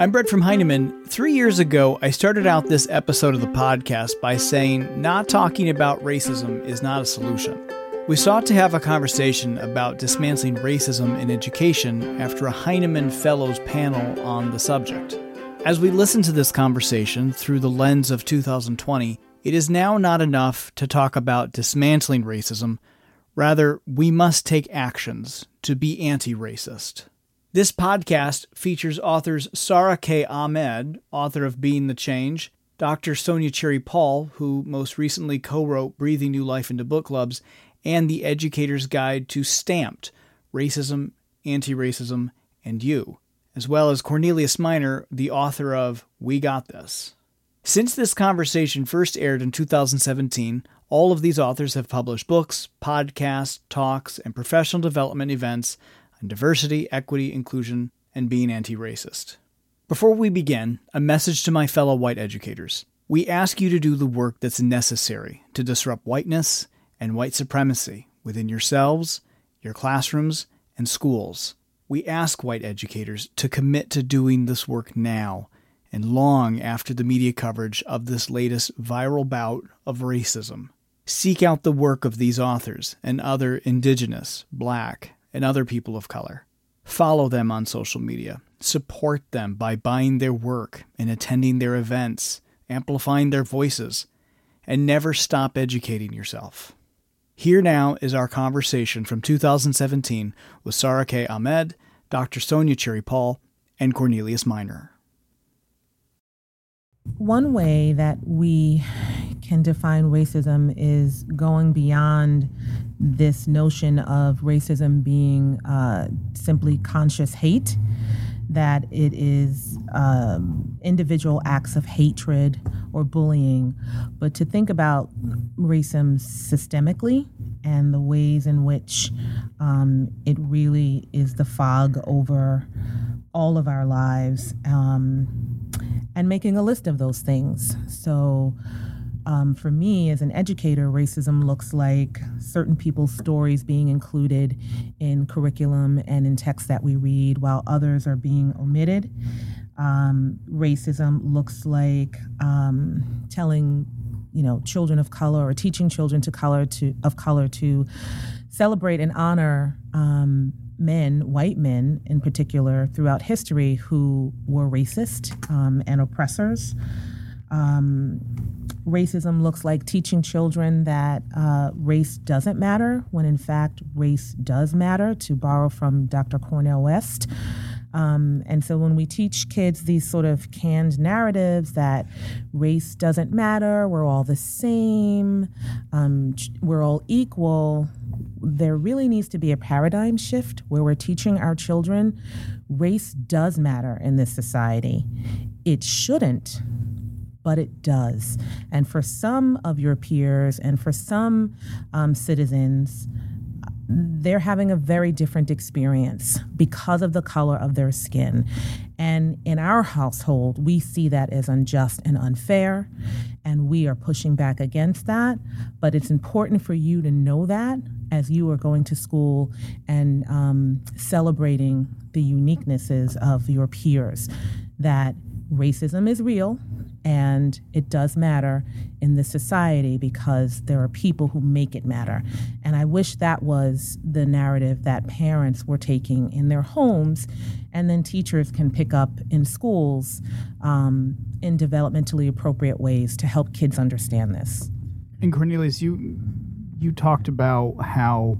I'm Brett from Heinemann. Three years ago, I started out this episode of the podcast by saying not talking about racism is not a solution. We sought to have a conversation about dismantling racism in education after a Heinemann Fellows panel on the subject. As we listen to this conversation through the lens of 2020, it is now not enough to talk about dismantling racism. Rather, we must take actions to be anti racist. This podcast features authors Sara K. Ahmed, author of Being the Change, Dr. Sonja Cherry Paul, who most recently co wrote Breathing New Life into Book Clubs, and The Educator's Guide to Stamped Racism, Anti Racism, and You, as well as Cornelius Minor, the author of We Got This. Since this conversation first aired in 2017, all of these authors have published books, podcasts, talks, and professional development events on diversity, equity, inclusion, and being anti racist. Before we begin, a message to my fellow white educators. We ask you to do the work that's necessary to disrupt whiteness and white supremacy within yourselves, your classrooms, and schools. We ask white educators to commit to doing this work now and long after the media coverage of this latest viral bout of racism. Seek out the work of these authors and other indigenous, black, and other people of color. Follow them on social media. Support them by buying their work and attending their events, amplifying their voices, and never stop educating yourself. Here now is our conversation from 2017 with Sara K. Ahmed, Dr. Sonja Cherry Paul, and Cornelius Minor. One way that we can define racism is going beyond this notion of racism being uh, simply conscious hate, that it is um, individual acts of hatred or bullying, but to think about racism systemically and the ways in which um, it really is the fog over all of our lives um, and making a list of those things. So, um, for me as an educator, racism looks like certain people's stories being included in curriculum and in texts that we read, while others are being omitted. Um, racism looks like um, telling, you know, children of color or teaching children to color to of color to celebrate and honor um, men, white men in particular, throughout history who were racist um, and oppressors. Um, racism looks like teaching children that uh, race doesn't matter when in fact race does matter, to borrow from Dr. Cornel West. Um, and so when we teach kids these sort of canned narratives that race doesn't matter, we're all the same, um, we're all equal, there really needs to be a paradigm shift where we're teaching our children race does matter in this society. It shouldn't but it does. And for some of your peers and for some um, citizens, they're having a very different experience because of the color of their skin. And in our household, we see that as unjust and unfair, and we are pushing back against that. But it's important for you to know that as you are going to school and um, celebrating the uniquenesses of your peers, that racism is real and it does matter in this society because there are people who make it matter. And I wish that was the narrative that parents were taking in their homes, and then teachers can pick up in schools um, in developmentally appropriate ways to help kids understand this. And Cornelius, you you talked about how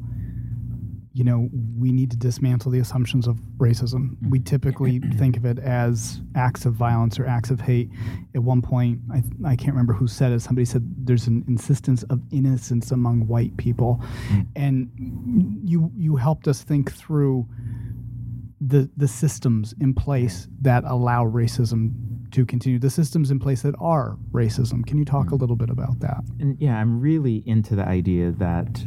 you know, we need to dismantle the assumptions of racism. We mm-hmm. typically think of it as acts of violence or acts of hate. At one point, I, I can't remember who said it, somebody said there's an insistence of innocence among white people. Mm. And you, you helped us think through the, the systems in place that allow racism to continue, the systems in place that are racism. Can you talk a mm. little bit about that? And yeah, I'm really into the idea that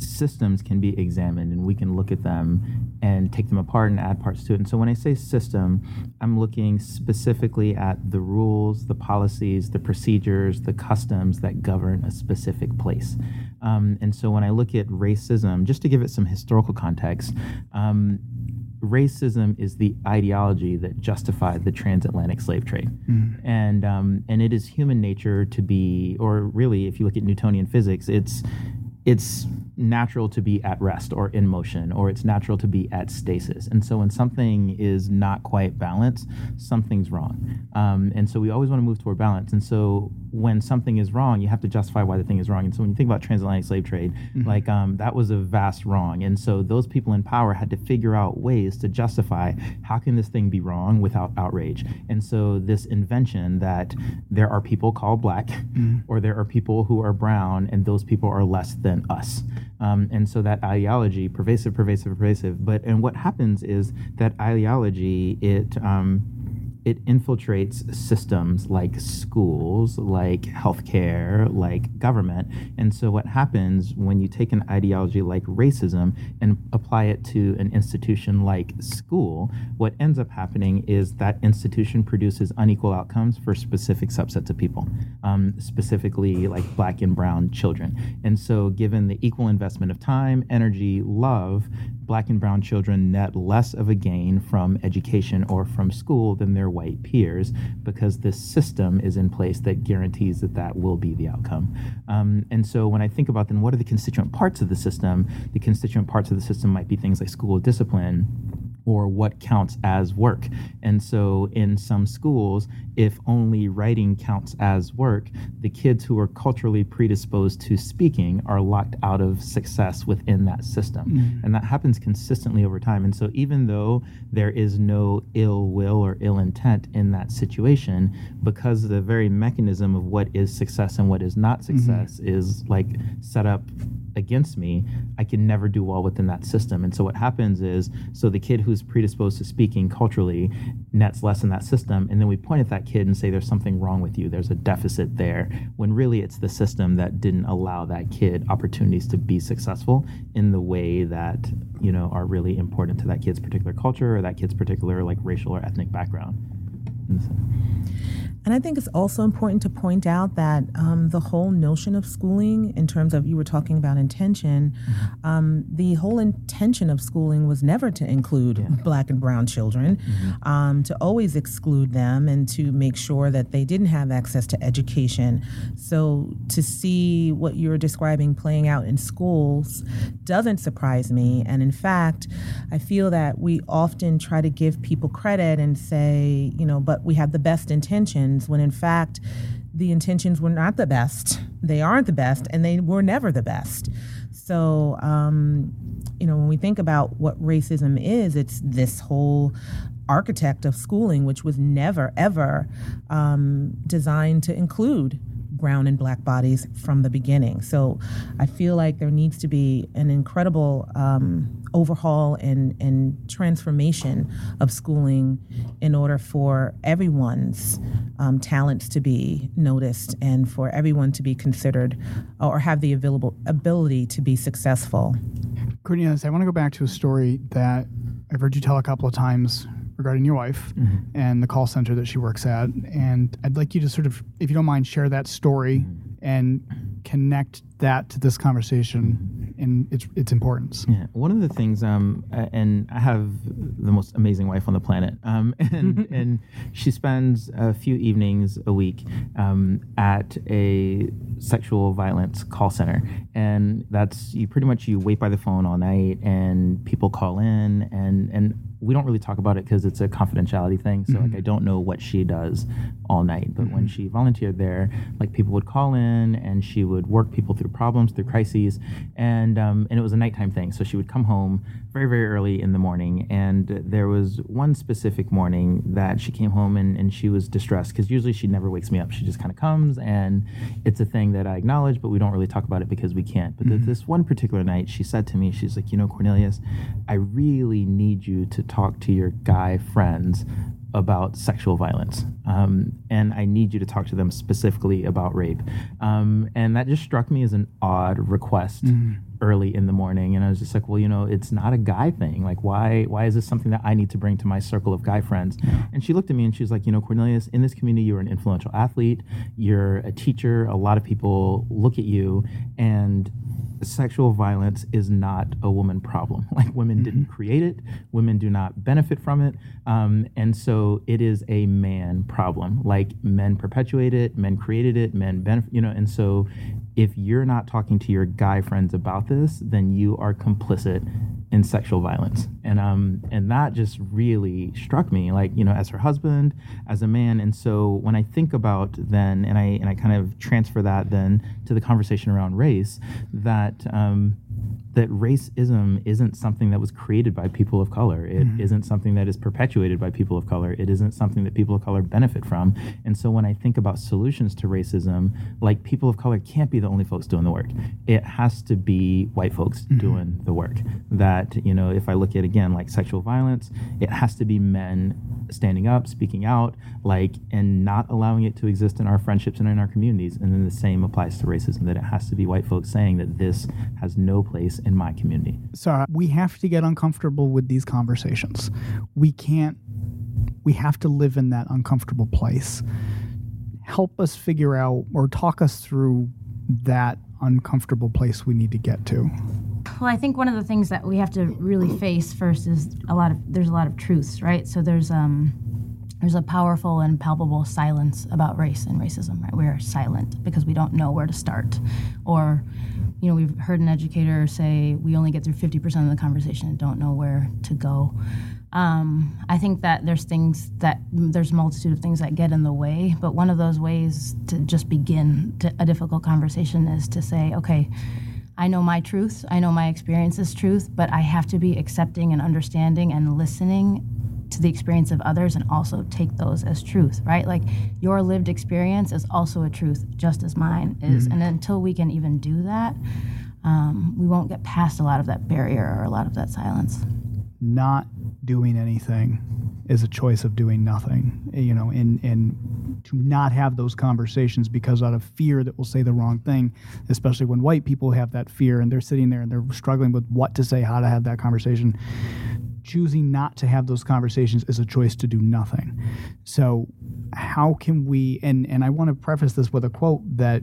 systems can be examined and we can look at them and take them apart and add parts to it. And so when I say system, I'm looking specifically at the rules, the policies, the procedures, the customs that govern a specific place. Um, and so when I look at racism, just to give it some historical context, um, racism is the ideology that justified the transatlantic slave trade, mm. and um, and it is human nature to be, or really, if you look at Newtonian physics, it's it's natural to be at rest or in motion, or it's natural to be at stasis. And so when something is not quite balanced, something's wrong. Um, and so we always want to move toward balance. And so when something is wrong, you have to justify why the thing is wrong. And so when you think about transatlantic slave trade, mm-hmm. like um, that was a vast wrong. And so those people in power had to figure out ways to justify how can this thing be wrong without outrage. And so this invention that there are people called black, mm-hmm. or there are people who are brown, and those people are less than us. Um, and so that ideology, pervasive, pervasive, pervasive. But and what happens is that ideology it um, it infiltrates systems like schools, like healthcare, like government. And so, what happens when you take an ideology like racism and apply it to an institution like school, what ends up happening is that institution produces unequal outcomes for specific subsets of people, um, specifically like black and brown children. And so, given the equal investment of time, energy, love, black and brown children net less of a gain from education or from school than their white peers because this system is in place that guarantees that that will be the outcome. Um, and so when I think about then what are the constituent parts of the system, the constituent parts of the system might be things like school discipline or what counts as work. And so in some schools, if only writing counts as work, the kids who are culturally predisposed to speaking are locked out of success within that system. Mm-hmm. And that happens consistently over time. And so even though there is no ill will or ill intent in that situation, because the very mechanism of what is success and what is not mm-hmm. success mm-hmm. is like set up against me, I can never do well within that system. And so what happens is, so the kid who's predisposed to speaking culturally nets less in that system, and then we point at that kid and say, "There's something wrong with you. There's a deficit there." When really it's the system that didn't allow that kid opportunities to be successful in the way that you know are really important to that kid's particular culture or that kid's particular like racial or ethnic background. And I think it's also important to point out that um, the whole notion of schooling, in terms of you were talking about intention, mm-hmm. um, the whole intention of schooling was never to include yeah. black and brown children, mm-hmm. um, to always exclude them and to make sure that they didn't have access to education. So to see what you're describing playing out in schools doesn't surprise me. And in fact, I feel that we often try to give people credit and say, you know, but we have the best intentions intentions when in fact the intentions were not the best. They aren't the best, and they were never the best. So, um, you know, when we think about what racism is, it's this whole architect of schooling, which was never, ever um, designed to include brown and black bodies from the beginning. So I feel like there needs to be an incredible um, overhaul and, and transformation of schooling in order for everyone's um, talents to be noticed and for everyone to be considered or have the available ability to be successful. Cornelius, I want to go back to a story that I've heard you tell a couple of times regarding your wife mm-hmm. and the call center that she works at. And I'd like you to sort of, if you don't mind, share that story mm-hmm. and connect that to this conversation and its its importance. Yeah, one of the things, um, and I have the most amazing wife on the planet, um, and and she spends a few evenings a week um, at a sexual violence call center, and that's you pretty much you wait by the phone all night, and people call in, and and we don't really talk about it because it's a confidentiality thing. So mm-hmm. like I don't know what she does all night. But mm-hmm. when she volunteered there, like people would call in and she would work people through problems, through crises, and um, and it was a nighttime thing. So she would come home very very early in the morning. And there was one specific morning that she came home and, and she was distressed because usually she never wakes me up. She just kind of comes and it's a thing that I acknowledge, but we don't really talk about it because we can't. But mm-hmm. this one particular night, she said to me, she's like, you know, Cornelius, I really need you to talk to your guy friends about sexual violence. Um, and I need you to talk to them specifically about rape. Um, and that just struck me as an odd request mm-hmm. early in the morning. And I was just like, well, you know, it's not a guy thing. Like, why, why is this something that I need to bring to my circle of guy friends? Yeah. And she looked at me and she was like, you know, Cornelius, in this community, you're an influential athlete, you're a teacher. A lot of people look at you and sexual violence is not a woman problem. Like women didn't Mm-hmm. create it, women do not benefit from it, um, and so it is a man problem. Like men perpetuate it, men created it, men benefit. You know, and so if you're not talking to your guy friends about this, then you are complicit in sexual violence. And um and that just really struck me, like you know, as her husband, as a man. And so when I think about then, and I and I kind of transfer that then to the conversation around race, that um, that racism isn't something that was created by people of color. It mm-hmm. not something that is perpetuated by people of color. It isn't something that people of color benefit from. And so when I think about solutions to racism, like people of color can't be the only folks doing the work. It has to be white folks mm-hmm. doing the work. That, you know, if I look at again like sexual violence, it has to be men standing up, speaking out, like and not allowing it to exist in our friendships and in our communities. And then the same applies to racism, that it has to be white folks saying that this has no place in my community. Sara, we have to get uncomfortable with these conversations. We can't, we have to live in that uncomfortable place. Help us figure out or talk us through that uncomfortable place we need to get to. Well, I think one of the things that we have to really face first is a lot of there's a lot of truths, right? So there's um there's a powerful and palpable silence about race and racism, right? We are silent because we don't know where to start. Or, you know, we've heard an educator say we only get through 50% of the conversation and don't know where to go. Um, I think that there's things that there's a multitude of things that get in the way, but one of those ways to just begin to, a difficult conversation is to say, okay, I know my truth, I know my experience is truth, but I have to be accepting and understanding and listening to the experience of others and also take those as truth, right? Like your lived experience is also a truth, just as mine is. And until we can even do that, um, we won't get past a lot of that barrier or a lot of that silence. Not doing anything is a choice of doing nothing, you know, and, and to not have those conversations because out of fear that we'll say the wrong thing, especially when white people have that fear and they're sitting there and they're struggling with what to say, how to have that conversation. Choosing not to have those conversations is a choice to do nothing. So, how can we? And and I want to preface this with a quote that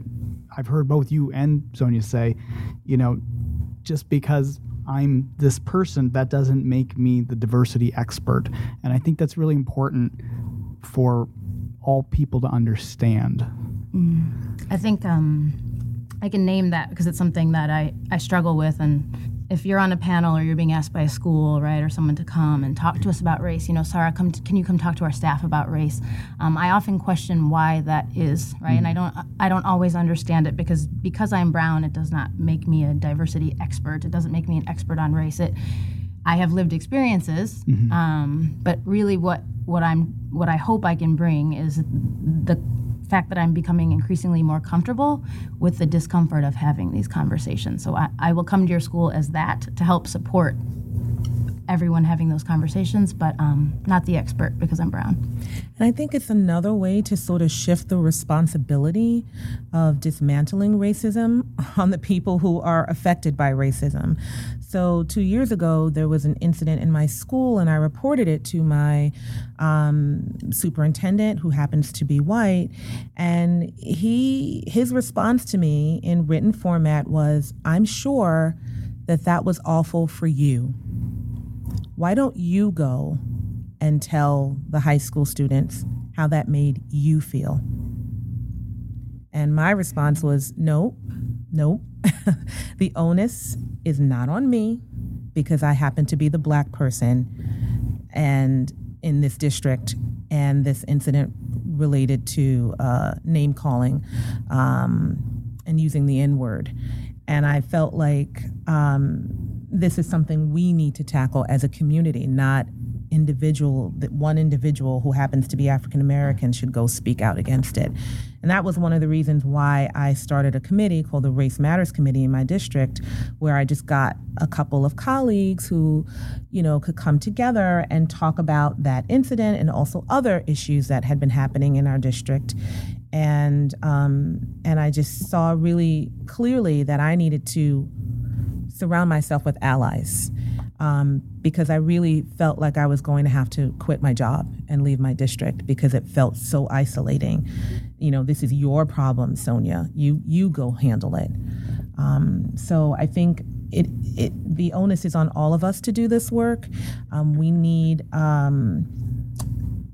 I've heard both you and Sonja say. You know, just because I'm this person, that doesn't make me the diversity expert. And I think that's really important for all people to understand. I think um, I can name that because it's something that I, I struggle with. And if you're on a panel or you're being asked by a school, right, or someone to come and talk to us about race, you know, Sara, come to, can you come talk to our staff about race? Um, I often question why that is, right, and I don't I don't always understand it because because I'm brown, it does not make me a diversity expert. It doesn't make me an expert on race. It I have lived experiences, um, but really, what what I'm what I hope I can bring is the fact that I'm becoming increasingly more comfortable with the discomfort of having these conversations. So I, I will come to your school as that to help support everyone having those conversations, but um, not the expert because I'm brown. And I think it's another way to sort of shift the responsibility of dismantling racism on the people who are affected by racism. So, two years ago, there was an incident in my school, and I reported it to my um, superintendent, who happens to be white. And he, his response to me in written format was, "I'm sure that that was awful for you. Why don't you go and tell the high school students how that made you feel?" And my response was, "Nope, nope. the onus is not on me because I happen to be the black person and in this district and this incident related to uh, name calling um, and using the N word. And I felt like um, this is something we need to tackle as a community, not individual that one individual who happens to be African American should go speak out against it. And that was one of the reasons why I started a committee called the Race Matters Committee in my district, where I just got a couple of colleagues who, you know, could come together and talk about that incident and also other issues that had been happening in our district. And um, and I just saw really clearly that I needed to surround myself with allies um, because I really felt like I was going to have to quit my job and leave my district because it felt so isolating. You know, this is your problem, Sonja. You you go handle it. Um, so I think it, it the onus is on all of us to do this work. Um, we need um,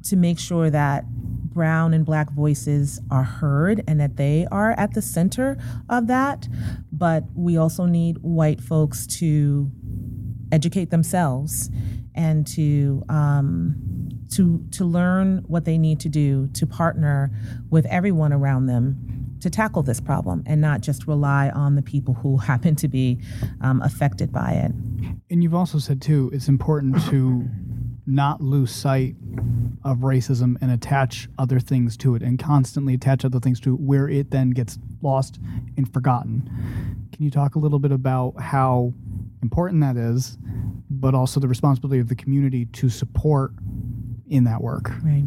to make sure that brown and black voices are heard and that they are at the center of that. But we also need white folks to educate themselves and to um, to to learn what they need to do to partner with everyone around them to tackle this problem and not just rely on the people who happen to be um, affected by it. And you've also said too, it's important to not lose sight of racism and attach other things to it and constantly attach other things to it where it then gets lost and forgotten. Can you talk a little bit about how important that is, but also the responsibility of the community to support in that work. Right.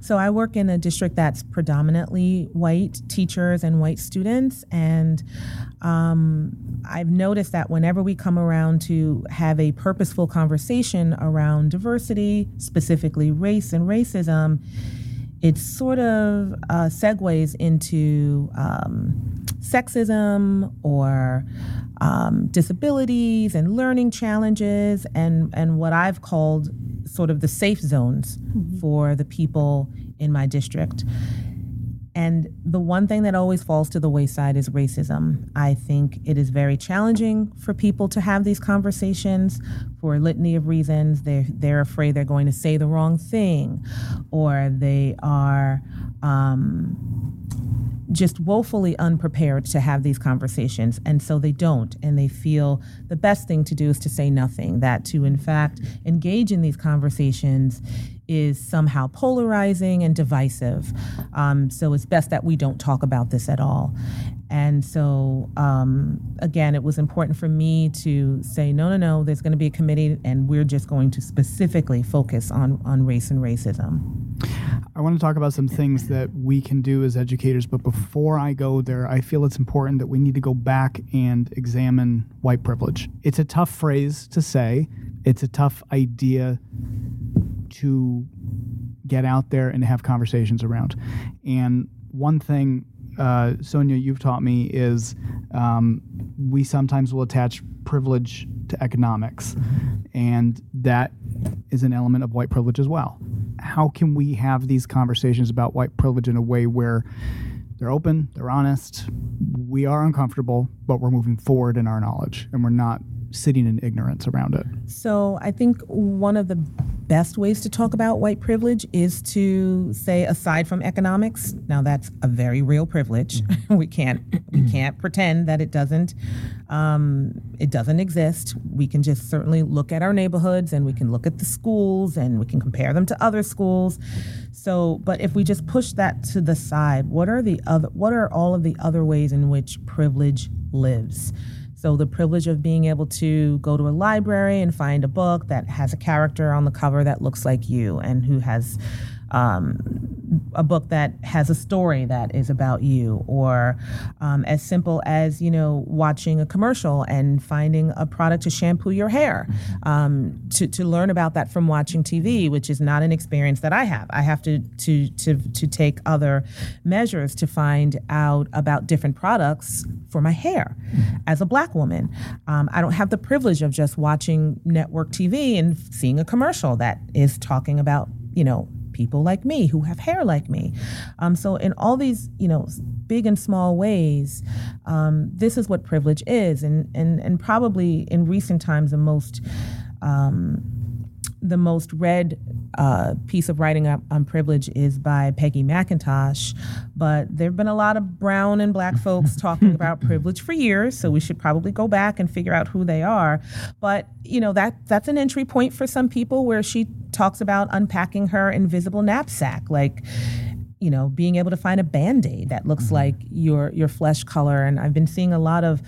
So I work in a district that's predominantly white teachers and white students, and um, I've noticed that whenever we come around to have a purposeful conversation around diversity, specifically race and racism, it sort of uh, segues into um, sexism or um, disabilities and learning challenges and, and what I've called sort of the safe zones mm-hmm. for the people in my district. And the one thing that always falls to the wayside is racism. I think it is very challenging for people to have these conversations for a litany of reasons. They're, they're afraid they're going to say the wrong thing, or they are um, just woefully unprepared to have these conversations. And so they don't. And they feel the best thing to do is to say nothing, that to, in fact, engage in these conversations is somehow polarizing and divisive. Um, so it's best that we don't talk about this at all. And so, um, again, it was important for me to say, no, no, no, there's going to be a committee, and we're just going to specifically focus on, on race and racism. I want to talk about some things that we can do as educators, but before I go there, I feel it's important that we need to go back and examine white privilege. It's a tough phrase to say, it's a tough idea to get out there and have conversations around. And one thing, uh, Sonja, you've taught me is um, we sometimes will attach privilege to economics, and that is an element of white privilege as well. How can we have these conversations about white privilege in a way where they're open, they're honest, we are uncomfortable, but we're moving forward in our knowledge and we're not sitting in ignorance around it? So I think one of the best ways to talk about white privilege is to say aside from economics now that's a very real privilege. Mm-hmm. we can't we can't pretend that it doesn't um, it doesn't exist. We can just certainly look at our neighborhoods and we can look at the schools and we can compare them to other schools. So but if we just push that to the side what are the other what are all of the other ways in which privilege lives so, the privilege of being able to go to a library and find a book that has a character on the cover that looks like you and who has um, a book that has a story that is about you, or um, as simple as you know watching a commercial and finding a product to shampoo your hair. Um, to to learn about that from watching TV, which is not an experience that I have. I have to to to to take other measures to find out about different products for my hair. As a black woman, um, I don't have the privilege of just watching network TV and seeing a commercial that is talking about you know people like me who have hair like me. Um, so in all these, you know, big and small ways, um, this is what privilege is, and and and probably in recent times the most. Um, the most read uh, piece of writing on privilege is by Peggy McIntosh, but there have been a lot of brown and black folks talking about privilege for years, so we should probably go back and figure out who they are. But you know that that's an entry point for some people where she talks about unpacking her invisible knapsack, like you know, being able to find a band-aid that looks mm-hmm. like your your flesh color. And I've been seeing a lot of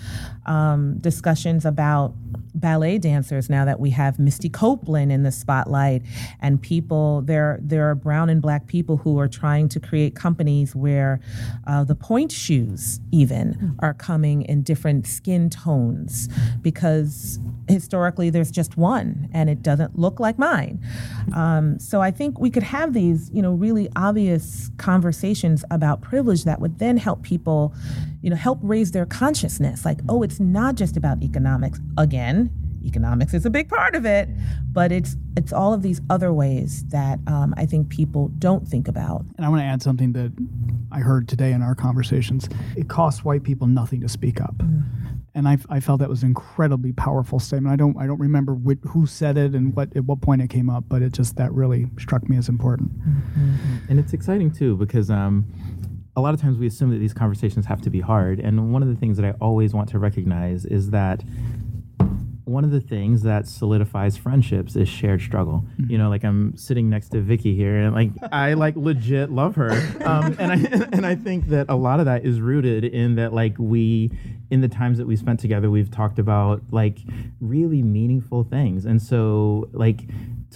um, discussions about ballet dancers now that we have Misty Copeland in the spotlight and people there there are brown and black people who are trying to create companies where uh, the pointe shoes even are coming in different skin tones because historically there's just one and it doesn't look like mine. Um, so I think we could have these, you know, really obvious conversations about privilege that would then help people, you know, help raise their consciousness. Like, oh, it's not just about economics. Again, economics is a big part of it, but it's it's all of these other ways that um, I think people don't think about. And I want to add something that I heard today in our conversations. It costs white people nothing to speak up. Mm. And I, I felt that was an incredibly powerful statement. I don't I don't remember which, who said it and what at what point it came up, but it just that really struck me as important. Mm-hmm. And it's exciting too because um, a lot of times we assume that these conversations have to be hard. And one of the things that I always want to recognize is that one of the things that solidifies friendships is shared struggle. Mm-hmm. You know, like I'm sitting next to Vicky here, and like I like legit love her, um, and I and I think that a lot of that is rooted in that like we, in the times that we spent together, we've talked about like really meaningful things, and so like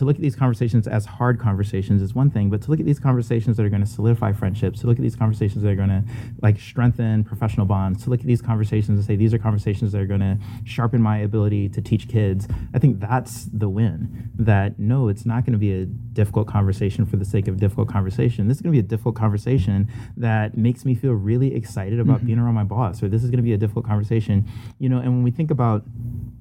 to look at these conversations as hard conversations is one thing, but to look at these conversations that are going to solidify friendships, to look at these conversations that are going to like strengthen professional bonds, to look at these conversations and say these are conversations that are going to sharpen my ability to teach kids. I think that's the win. That no, it's not going to be a difficult conversation for the sake of difficult conversation. This is going to be a difficult conversation that makes me feel really excited about mm-hmm. being around my boss, or this is going to be a difficult conversation. You know, and when we think about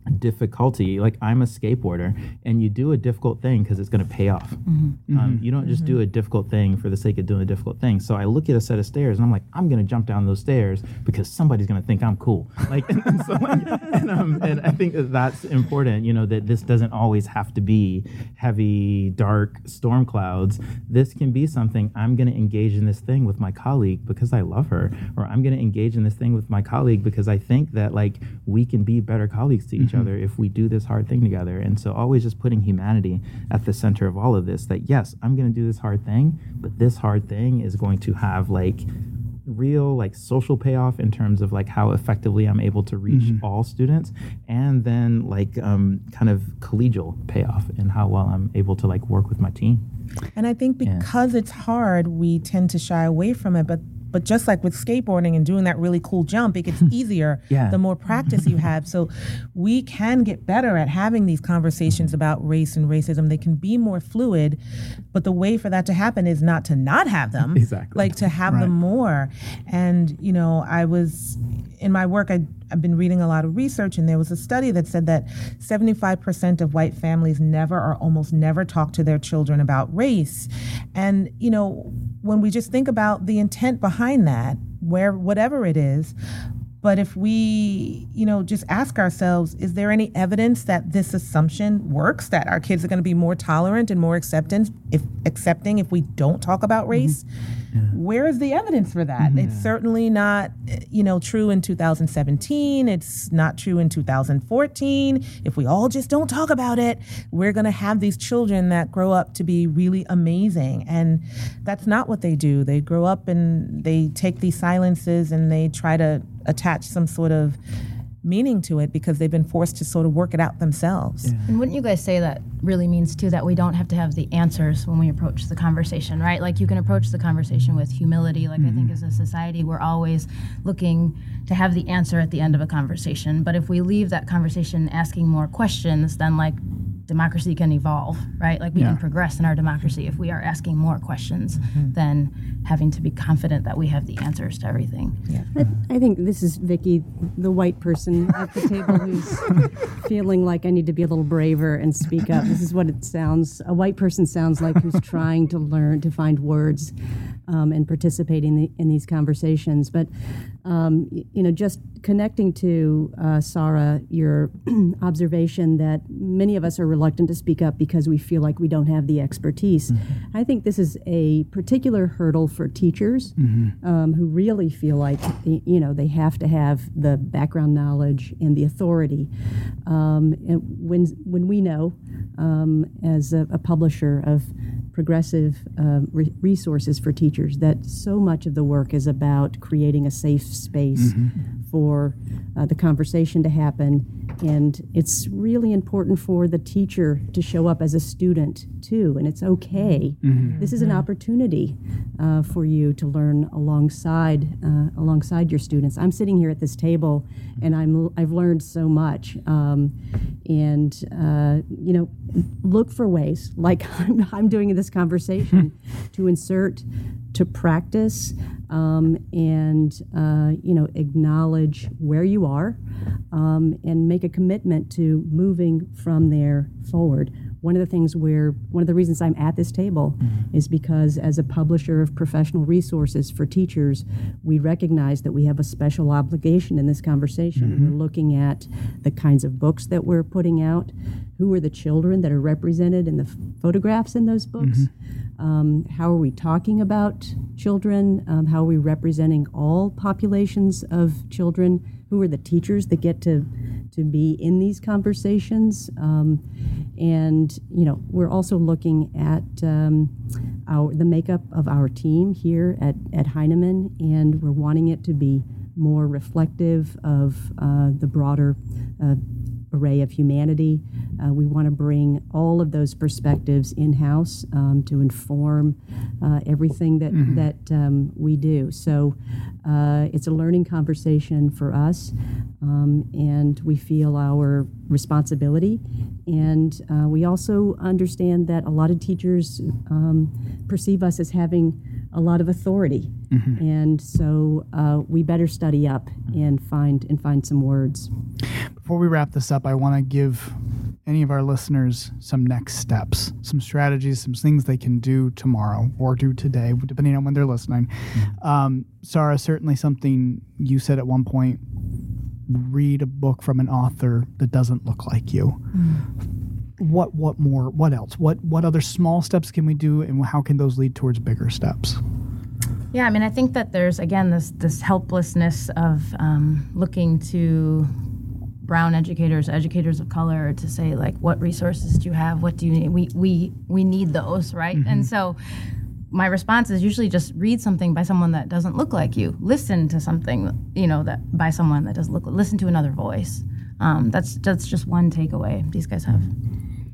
difficulty like i'm a skateboarder and you do a difficult thing because it's going to pay off mm-hmm. Um, mm-hmm. you don't just mm-hmm. do a difficult thing for the sake of doing a difficult thing so i look at a set of stairs and i'm like i'm going to jump down those stairs because somebody's going to think i'm cool like and, and so and, um, and i think that that's important you know that this doesn't always have to be heavy dark storm clouds this can be something i'm going to engage in this thing with my colleague because i love her or i'm going to engage in this thing with my colleague because i think that like we can be better colleagues to each other other if we do this hard thing together. And so always just putting humanity at the center of all of this that yes, I'm going to do this hard thing, but this hard thing is going to have like real like social payoff in terms of like how effectively I'm able to reach mm-hmm. all students and then like um, kind of collegial payoff in how well I'm able to like work with my team. And I think because yeah. it's hard, we tend to shy away from it, but but just like with skateboarding and doing that really cool jump, it gets easier yeah. the more practice you have. So we can get better at having these conversations about race and racism. They can be more fluid, but the way for that to happen is not to not have them. Exactly. Like to have right. them more. And, you know, I was in my work, I, I've been reading a lot of research, and there was a study that said that 75% of white families never or almost never talk to their children about race. And, you know, when we just think about the intent behind that, where whatever it is, but if we, you know, just ask ourselves, is there any evidence that this assumption works, that our kids are going to be more tolerant and more acceptance if accepting if we don't talk about race? Mm-hmm. Yeah. Where is the evidence for that? Mm-hmm. It's certainly not, you know, true in 2017. It's not true in 2014. If we all just don't talk about it, we're going to have these children that grow up to be really amazing. And that's not what they do. They grow up and they take these silences and they try to attach some sort of meaning to it because they've been forced to sort of work it out themselves. Yeah. And wouldn't you guys say that really means too that we don't have to have the answers when we approach the conversation, right? Like you can approach the conversation with humility. Like mm-hmm. I think mm-hmm. as a society, we're always looking to have the answer at the end of a conversation. But if we leave that conversation asking more questions, then like democracy can evolve, right? Like we yeah. can progress in our democracy if we are asking more questions mm-hmm. than having to be confident that we have the answers to everything. Yeah. I, I think this is Vicky, the white person at the table who's feeling like I need to be a little braver and speak up. This is what it sounds. A white person sounds like who's trying to learn to find words um, and participating in, the, in, these conversations. But um, you know, just connecting to uh, Sara, your observation that many of us are reluctant to speak up because we feel like we don't have the expertise. Mm-hmm. I think this is a particular hurdle for teachers mm-hmm. um, who really feel like you know they have to have the background knowledge and the authority. Um, and when when we know um, as a, a, publisher of progressive uh, re- resources for teachers that so much of the work is about creating a safe space mm-hmm. for uh, the conversation to happen. And it's really important for the teacher to show up as a student too, and it's okay. Mm-hmm. This is an opportunity uh, for you to learn alongside uh, alongside your students. I'm sitting here at this table, and I'm I've learned so much. Um, and uh, you know, look for ways, like I'm, I'm doing in this conversation, to insert, to practice, um, and uh, you know, acknowledge where you are, um, and make a commitment to moving from there forward one of the things where one of the reasons I'm at this table mm-hmm. is because as a publisher of professional resources for teachers, we recognize that we have a special obligation in this conversation. Mm-hmm. We're looking at the kinds of books that we're putting out, who are the children that are represented in the f- photographs in those books. Mm-hmm. Um, how are we talking about children? Um, how are we representing all populations of children? Who are the teachers that get to to be in these conversations? Um, and you know, we're also looking at um, our the makeup of our team here at at Heinemann, and we're wanting it to be more reflective of uh, the broader uh, array of humanity. Uh, we want to bring all of those perspectives in house um, to inform uh, everything that mm-hmm. that um, we do. So uh, it's a learning conversation for us, um, and we feel our responsibility. And uh, we also understand that a lot of teachers um, perceive us as having a lot of authority, mm-hmm. and so uh, we better study up and find and find some words. Before we wrap this up, I want to give any of our listeners some next steps, some strategies, some things they can do tomorrow or do today, depending on when they're listening. Mm-hmm. Um, Sara, certainly something you said at one point read a book from an author that doesn't look like you. Mm. What what more? What else? What what other small steps can we do, and how can those lead towards bigger steps? Yeah, I mean, I think that there's again this this helplessness of um, looking to brown educators, educators of color, to say like, what resources do you have? What do you need? We we we need those, right? Mm-hmm. And so my response is usually just read something by someone that doesn't look like you. Listen to something, you know, that by someone that doesn't look. Listen to another voice. Um, that's that's just one takeaway these guys have.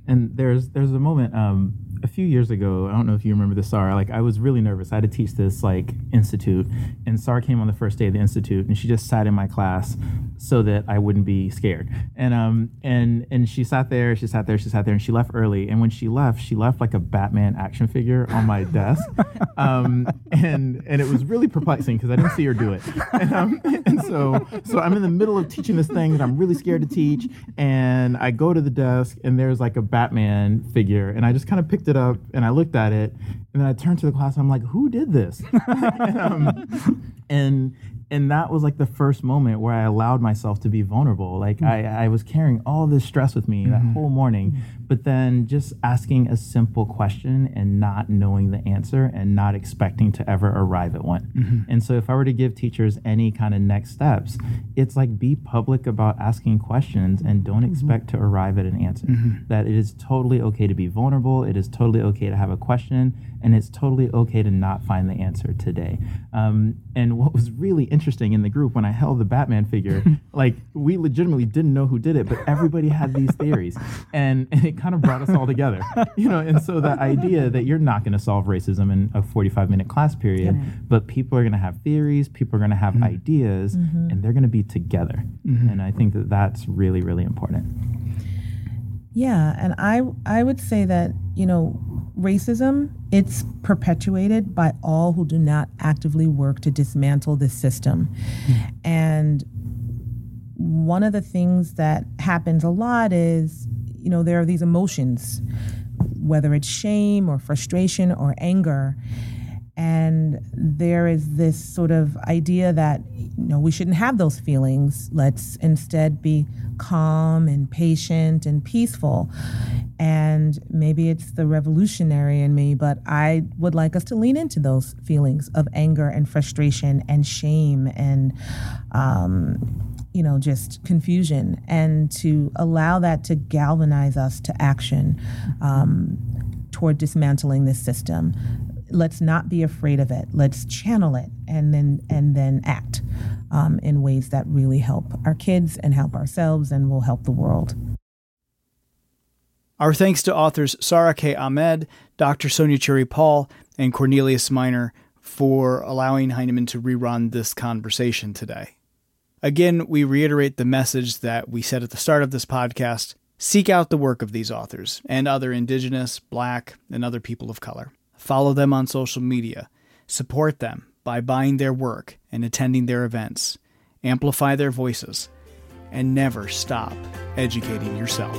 And there's there's a moment. Um, a few years ago, I don't know if you remember this, Sara, like I was really nervous. I had to teach this like institute, and Sara came on the first day of the institute, and she just sat in my class so that I wouldn't be scared. And um and and she sat there, she sat there, she sat there, and she left early. And when she left, she left like a Batman action figure on my desk, um and and it was really perplexing because I didn't see her do it. And, um, and so so I'm in the middle of teaching this thing that I'm really scared to teach, and I go to the desk, and there's like a Batman figure, and I just kind of picked it it up and I looked at it, and then I turned to the class. And I'm like, "Who did this?" and, um, and and that was like the first moment where I allowed myself to be vulnerable. Like mm-hmm. I, I was carrying all this stress with me mm-hmm. that whole morning, mm-hmm. but then just asking a simple question and not knowing the answer and not expecting to ever arrive at one. Mm-hmm. And so if I were to give teachers any kind of next steps, it's like be public about asking questions and don't mm-hmm. expect to arrive at an answer. That it is totally okay to be vulnerable. It is totally okay to have a question and it's totally okay to not find the answer today. Um, and what was really interesting in the group when I held the Batman figure, like we legitimately didn't know who did it, but everybody had these theories, and, and it kind of brought us all together, you know. And so the idea that you're not going to solve racism in a 45 minute class period, yeah. but people are going to have theories, people are going to have mm-hmm. ideas, mm-hmm. and they're going to be together. Mm-hmm. And I think that that's really really important. Yeah, and I I would say that you know racism it's perpetuated by all who do not actively work to dismantle this system mm. and one of the things that happens a lot is you know there are these emotions whether it's shame or frustration or anger and there is this sort of idea that you know we shouldn't have those feelings. Let's instead be calm and patient and peaceful. And maybe it's the revolutionary in me but i would like us to lean into those feelings of anger and frustration and shame and um, you know just confusion and to allow that to galvanize us to action um, toward dismantling this system let's not be afraid of it. Let's channel it and then and then act um, in ways that really help our kids and help ourselves and will help the world. Our thanks to authors Sara K. Ahmed, Dr. Sonja Cherry Paul, and Cornelius Minor for allowing Heinemann to rerun this conversation today. Again, we reiterate the message that we said at the start of this podcast seek out the work of these authors and other Indigenous, Black, and other people of color. Follow them on social media. Support them by buying their work and attending their events. Amplify their voices. And never stop educating yourself.